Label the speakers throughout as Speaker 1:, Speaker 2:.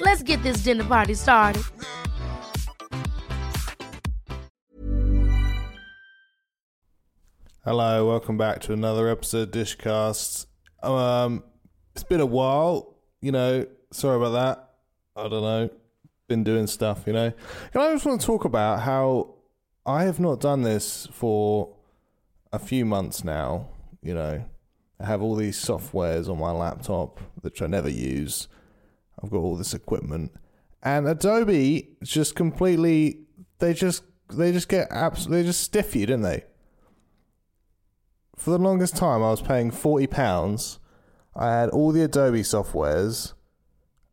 Speaker 1: Let's get this dinner party started.
Speaker 2: Hello, welcome back to another episode of Dishcast. Um, it's been a while, you know. Sorry about that. I don't know. Been doing stuff, you know. And I just want to talk about how I have not done this for a few months now. You know, I have all these softwares on my laptop which I never use. I've got all this equipment, and Adobe just completely they just they just get absolutely they just stiff you, didn't they? for the longest time, I was paying forty pounds. I had all the Adobe softwares,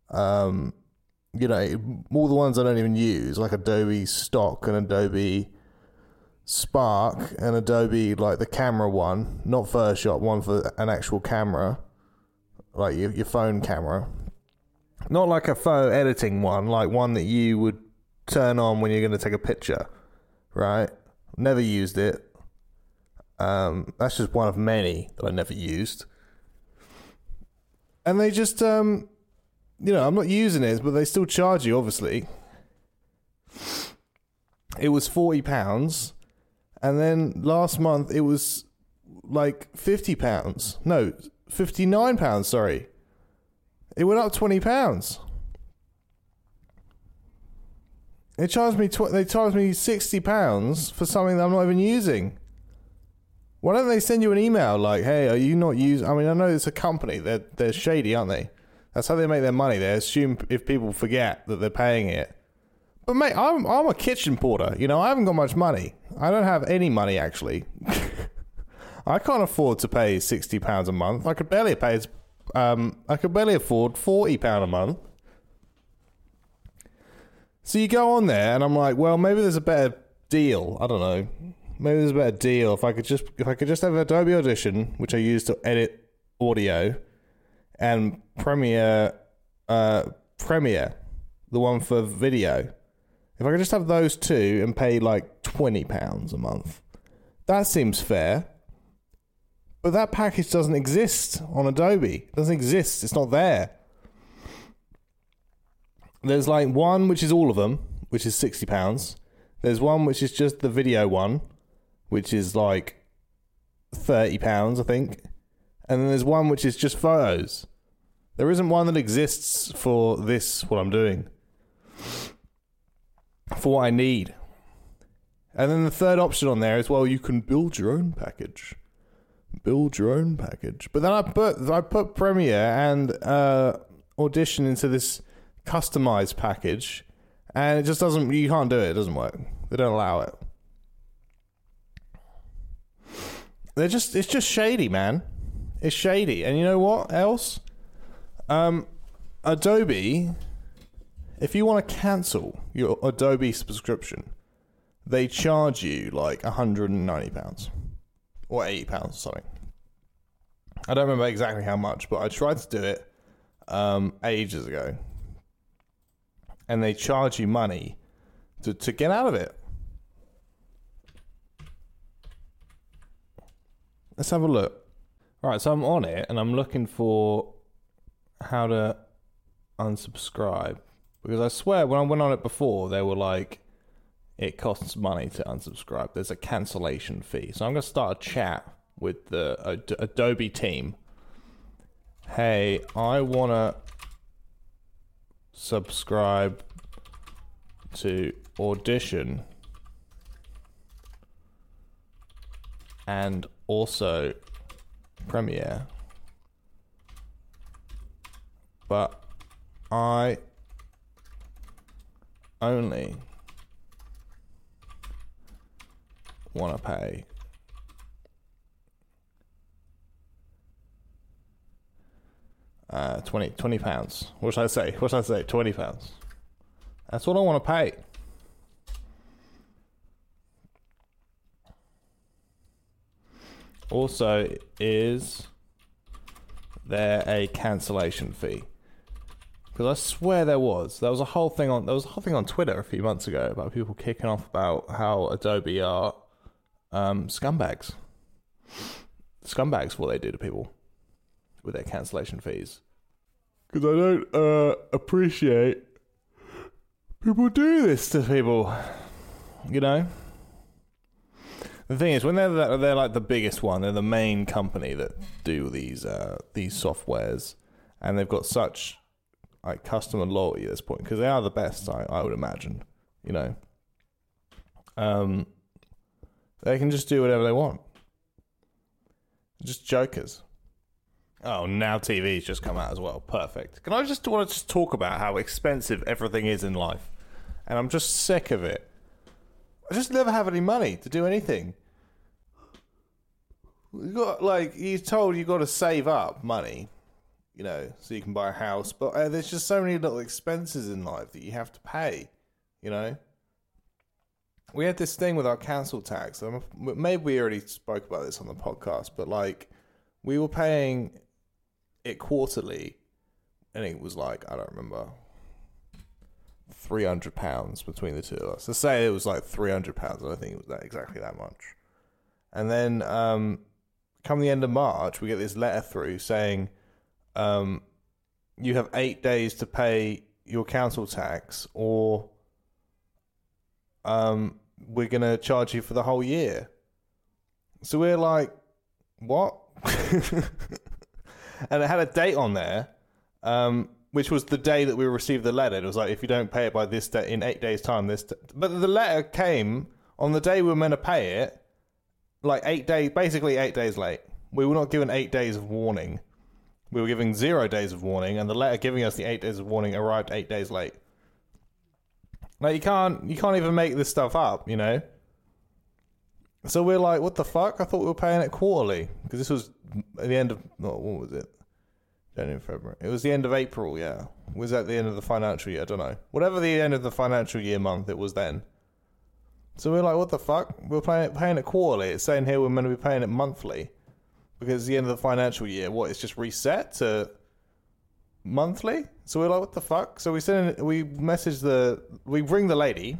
Speaker 2: um, you know, all the ones I don't even use, like Adobe Stock and Adobe Spark and Adobe like the camera one, not Photoshop, one for an actual camera, like your your phone camera, not like a photo editing one, like one that you would turn on when you're going to take a picture, right? Never used it. Um, that's just one of many that I never used. And they just, um, you know, I'm not using it, but they still charge you, obviously. It was forty pounds, and then last month it was like fifty pounds. No, fifty nine pounds. Sorry, it went up twenty pounds. They charged me. Tw- they charged me sixty pounds for something that I'm not even using. Why don't they send you an email like, "Hey, are you not using?" I mean, I know it's a company; they're they're shady, aren't they? That's how they make their money. They assume if people forget that they're paying it. But mate, I'm I'm a kitchen porter. You know, I haven't got much money. I don't have any money actually. I can't afford to pay sixty pounds a month. I could barely pay. Um, I could barely afford forty pound a month. So you go on there, and I'm like, well, maybe there's a better deal. I don't know. Maybe there's a better deal if I could just if I could just have Adobe Audition, which I use to edit audio, and Premiere, uh, Premiere, the one for video. If I could just have those two and pay like twenty pounds a month, that seems fair. But that package doesn't exist on Adobe. It doesn't exist. It's not there. there's like one which is all of them, which is sixty pounds. There's one which is just the video one, which is like thirty pounds, I think. And then there's one which is just photos. There isn't one that exists for this what I'm doing. For what I need. And then the third option on there is well, you can build your own package. Build your own package. But then I put I put Premiere and uh, Audition into this customized package, and it just doesn't. You can't do it. It doesn't work. They don't allow it. They're just. It's just shady, man. It's shady. And you know what else? Um, Adobe. If you want to cancel your Adobe subscription, they charge you like 190 pounds or 80 pounds or something. I don't remember exactly how much, but I tried to do it um, ages ago, and they charge you money to to get out of it. Let's have a look. All right, so I'm on it, and I'm looking for how to unsubscribe because I swear when I went on it before, they were like, it costs money to unsubscribe. There's a cancellation fee. So I'm going to start a chat with the Ad- Adobe team. Hey, I want to subscribe to Audition and also Premiere. But I only want to pay uh, 20, 20 pounds. What should I say? What should I say? 20 pounds. That's what I want to pay. Also, is there a cancellation fee? Because I swear there was. There was a whole thing on. There was a whole thing on Twitter a few months ago about people kicking off about how Adobe are um, scumbags. Scumbags, what they do to people with their cancellation fees. Because I don't uh, appreciate people do this to people. You know. The thing is, when they're the, they're like the biggest one, they're the main company that do these uh, these softwares, and they've got such like customer loyalty at this point because they are the best. I, I would imagine, you know. Um, they can just do whatever they want. Just jokers. Oh, now TV's just come out as well. Perfect. Can I just want to just talk about how expensive everything is in life, and I'm just sick of it. I just never have any money to do anything. You got like you're told you got to save up money, you know, so you can buy a house. But uh, there's just so many little expenses in life that you have to pay, you know. We had this thing with our council tax. Maybe we already spoke about this on the podcast, but like we were paying it quarterly, and it was like I don't remember three hundred pounds between the two of us. To say it was like three hundred pounds, I don't think it was that exactly that much. And then, um, come the end of March, we get this letter through saying, um, you have eight days to pay your council tax, or um, we're gonna charge you for the whole year. So we're like, what? and it had a date on there. Um, which was the day that we received the letter. It was like, if you don't pay it by this day, in eight days' time, this. But the letter came on the day we were meant to pay it, like eight days, basically eight days late. We were not given eight days of warning. We were given zero days of warning, and the letter giving us the eight days of warning arrived eight days late. Like you can't, you can't even make this stuff up, you know. So we're like, what the fuck? I thought we were paying it quarterly because this was at the end of no, what was it? January, February. It was the end of April, yeah. Was that the end of the financial year? I don't know. Whatever the end of the financial year month it was then. So we're like, what the fuck? We're paying it, paying it quarterly. It's saying here we're meant to be paying it monthly because the end of the financial year. What? It's just reset to monthly. So we're like, what the fuck? So we send, in, we message the, we ring the lady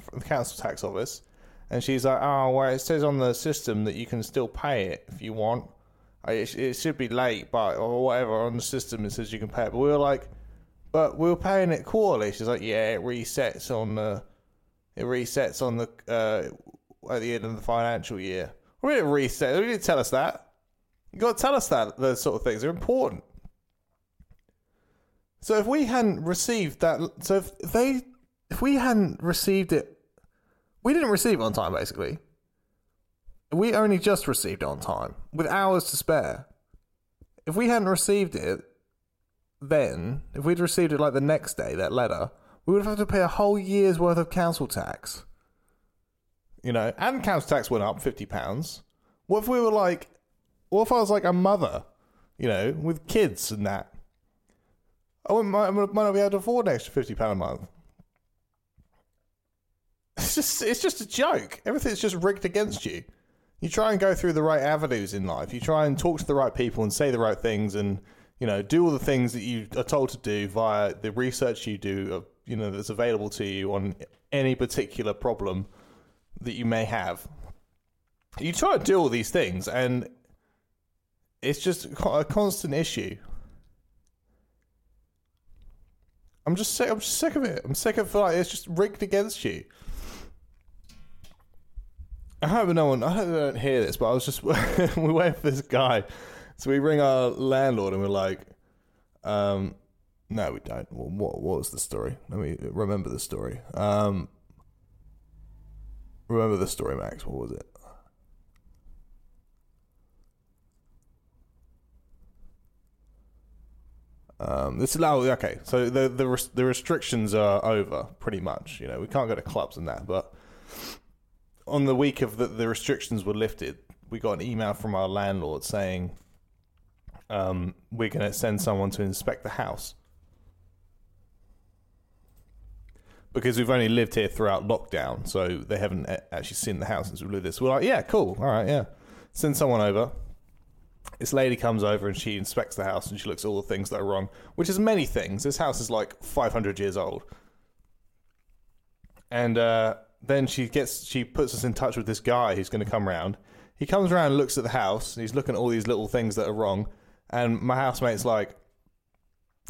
Speaker 2: from the council tax office, and she's like, oh, well, it says on the system that you can still pay it if you want. It, it should be late, but or whatever on the system it says you can pay it. But we were like, but we were paying it quarterly. She's like, yeah, it resets on the, it resets on the uh, at the end of the financial year. We didn't reset. We didn't tell us that. You got to tell us that those sort of things are important. So if we hadn't received that, so if they, if we hadn't received it, we didn't receive it on time. Basically, we only just received it on time with hours to spare. If we hadn't received it, then if we'd received it like the next day, that letter, we would have had to pay a whole year's worth of council tax. You know, and council tax went up fifty pounds. What if we were like, what if I was like a mother, you know, with kids and that? I might, might not be able to afford an extra fifty pound a month. It's just it's just a joke. Everything's just rigged against you. You try and go through the right avenues in life. You try and talk to the right people and say the right things, and you know do all the things that you are told to do via the research you do. Uh, you know that's available to you on any particular problem that you may have. You try to do all these things, and it's just a constant issue. I'm just sick. I'm just sick of it. I'm sick of like it's just rigged against you. I hope no one. I hope they don't hear this, but I was just we wait for this guy, so we ring our landlord and we're like, um, no, we don't. Well, what what was the story? Let me remember the story. Um, remember the story, Max. What was it? Um, this is oh, okay. So the the res- the restrictions are over pretty much. You know, we can't go to clubs and that. But on the week of the, the restrictions were lifted, we got an email from our landlord saying um, we're going to send someone to inspect the house because we've only lived here throughout lockdown, so they haven't actually seen the house since we lived. So we're like, yeah, cool, all right, yeah, send someone over this lady comes over and she inspects the house and she looks at all the things that are wrong, which is many things. This house is like 500 years old. And uh, then she gets she puts us in touch with this guy who's going to come around. He comes around and looks at the house and he's looking at all these little things that are wrong. And my housemate's like,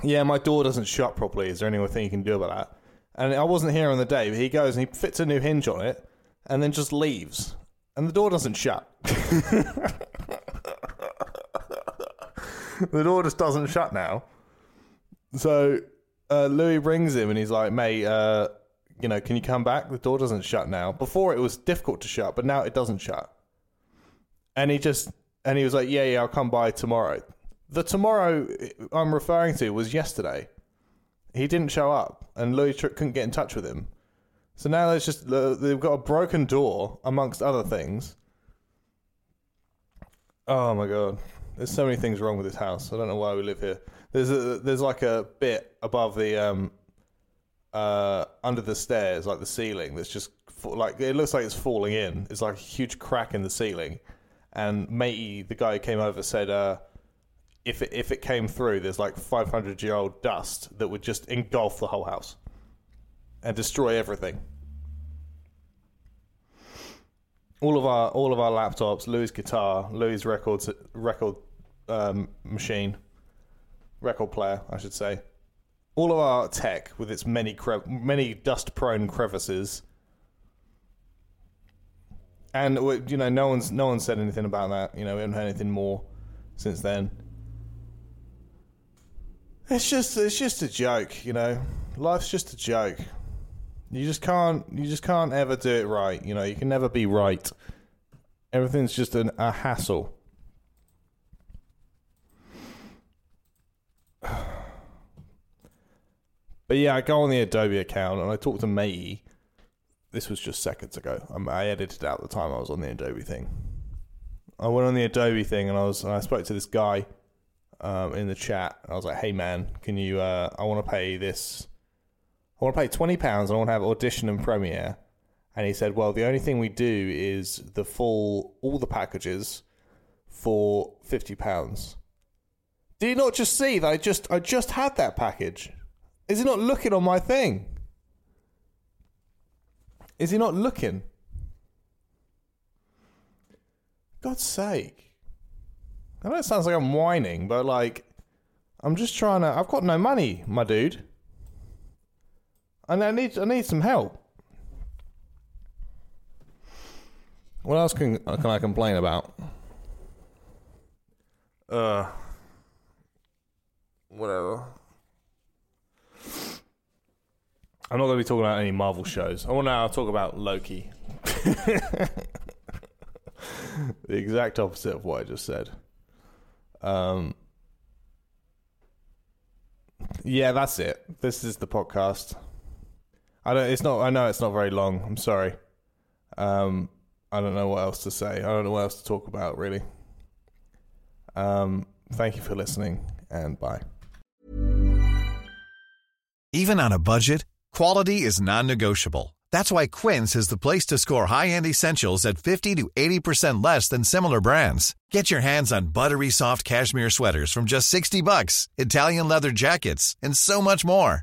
Speaker 2: "Yeah, my door doesn't shut properly. Is there anything you can do about that?" And I wasn't here on the day, but he goes and he fits a new hinge on it and then just leaves. And the door doesn't shut. the door just doesn't shut now. So uh, Louis rings him and he's like, mate, uh, you know, can you come back? The door doesn't shut now. Before it was difficult to shut, but now it doesn't shut. And he just, and he was like, yeah, yeah, I'll come by tomorrow. The tomorrow I'm referring to was yesterday. He didn't show up, and Louis couldn't get in touch with him. So now there's just uh, they've got a broken door amongst other things. Oh my god. There's so many things wrong with this house. I don't know why we live here. There's a there's like a bit above the um uh under the stairs, like the ceiling, that's just like it looks like it's falling in. It's like a huge crack in the ceiling. And matey, the guy who came over, said uh, if it, if it came through, there's like 500 year old dust that would just engulf the whole house and destroy everything all of our all of our laptops, Louis' guitar, Louis' records record um, machine, record player, I should say. All of our tech with its many cre- many dust prone crevices. And you know, no one's no one said anything about that. You know, we haven't heard anything more since then. It's just it's just a joke, you know. Life's just a joke. You just can't. You just can't ever do it right. You know, you can never be right. Everything's just an, a hassle. But yeah, I go on the Adobe account and I talk to Matey. This was just seconds ago. I edited out the time I was on the Adobe thing. I went on the Adobe thing and I was and I spoke to this guy um, in the chat. I was like, "Hey man, can you? Uh, I want to pay this I want to pay twenty pounds. And I want to have audition and premiere. And he said, well, the only thing we do is the full all the packages for fifty pounds. Do you not just see that I just I just had that package? Is he not looking on my thing? Is he not looking? God's sake. I know it sounds like I'm whining, but like I'm just trying to I've got no money, my dude. And I need I need some help. What else can can I complain about? Uh, whatever. I'm not going to be talking about any Marvel shows. I want to talk about Loki. the exact opposite of what I just said. Um, yeah, that's it. This is the podcast. I don't. It's not. I know it's not very long. I'm sorry. Um, I don't know what else to say. I don't know what else to talk about. Really. Um, thank you for listening, and bye.
Speaker 3: Even on a budget, quality is non-negotiable. That's why Quince is the place to score high-end essentials at 50 to 80% less than similar brands. Get your hands on buttery soft cashmere sweaters from just 60 bucks, Italian leather jackets, and so much more.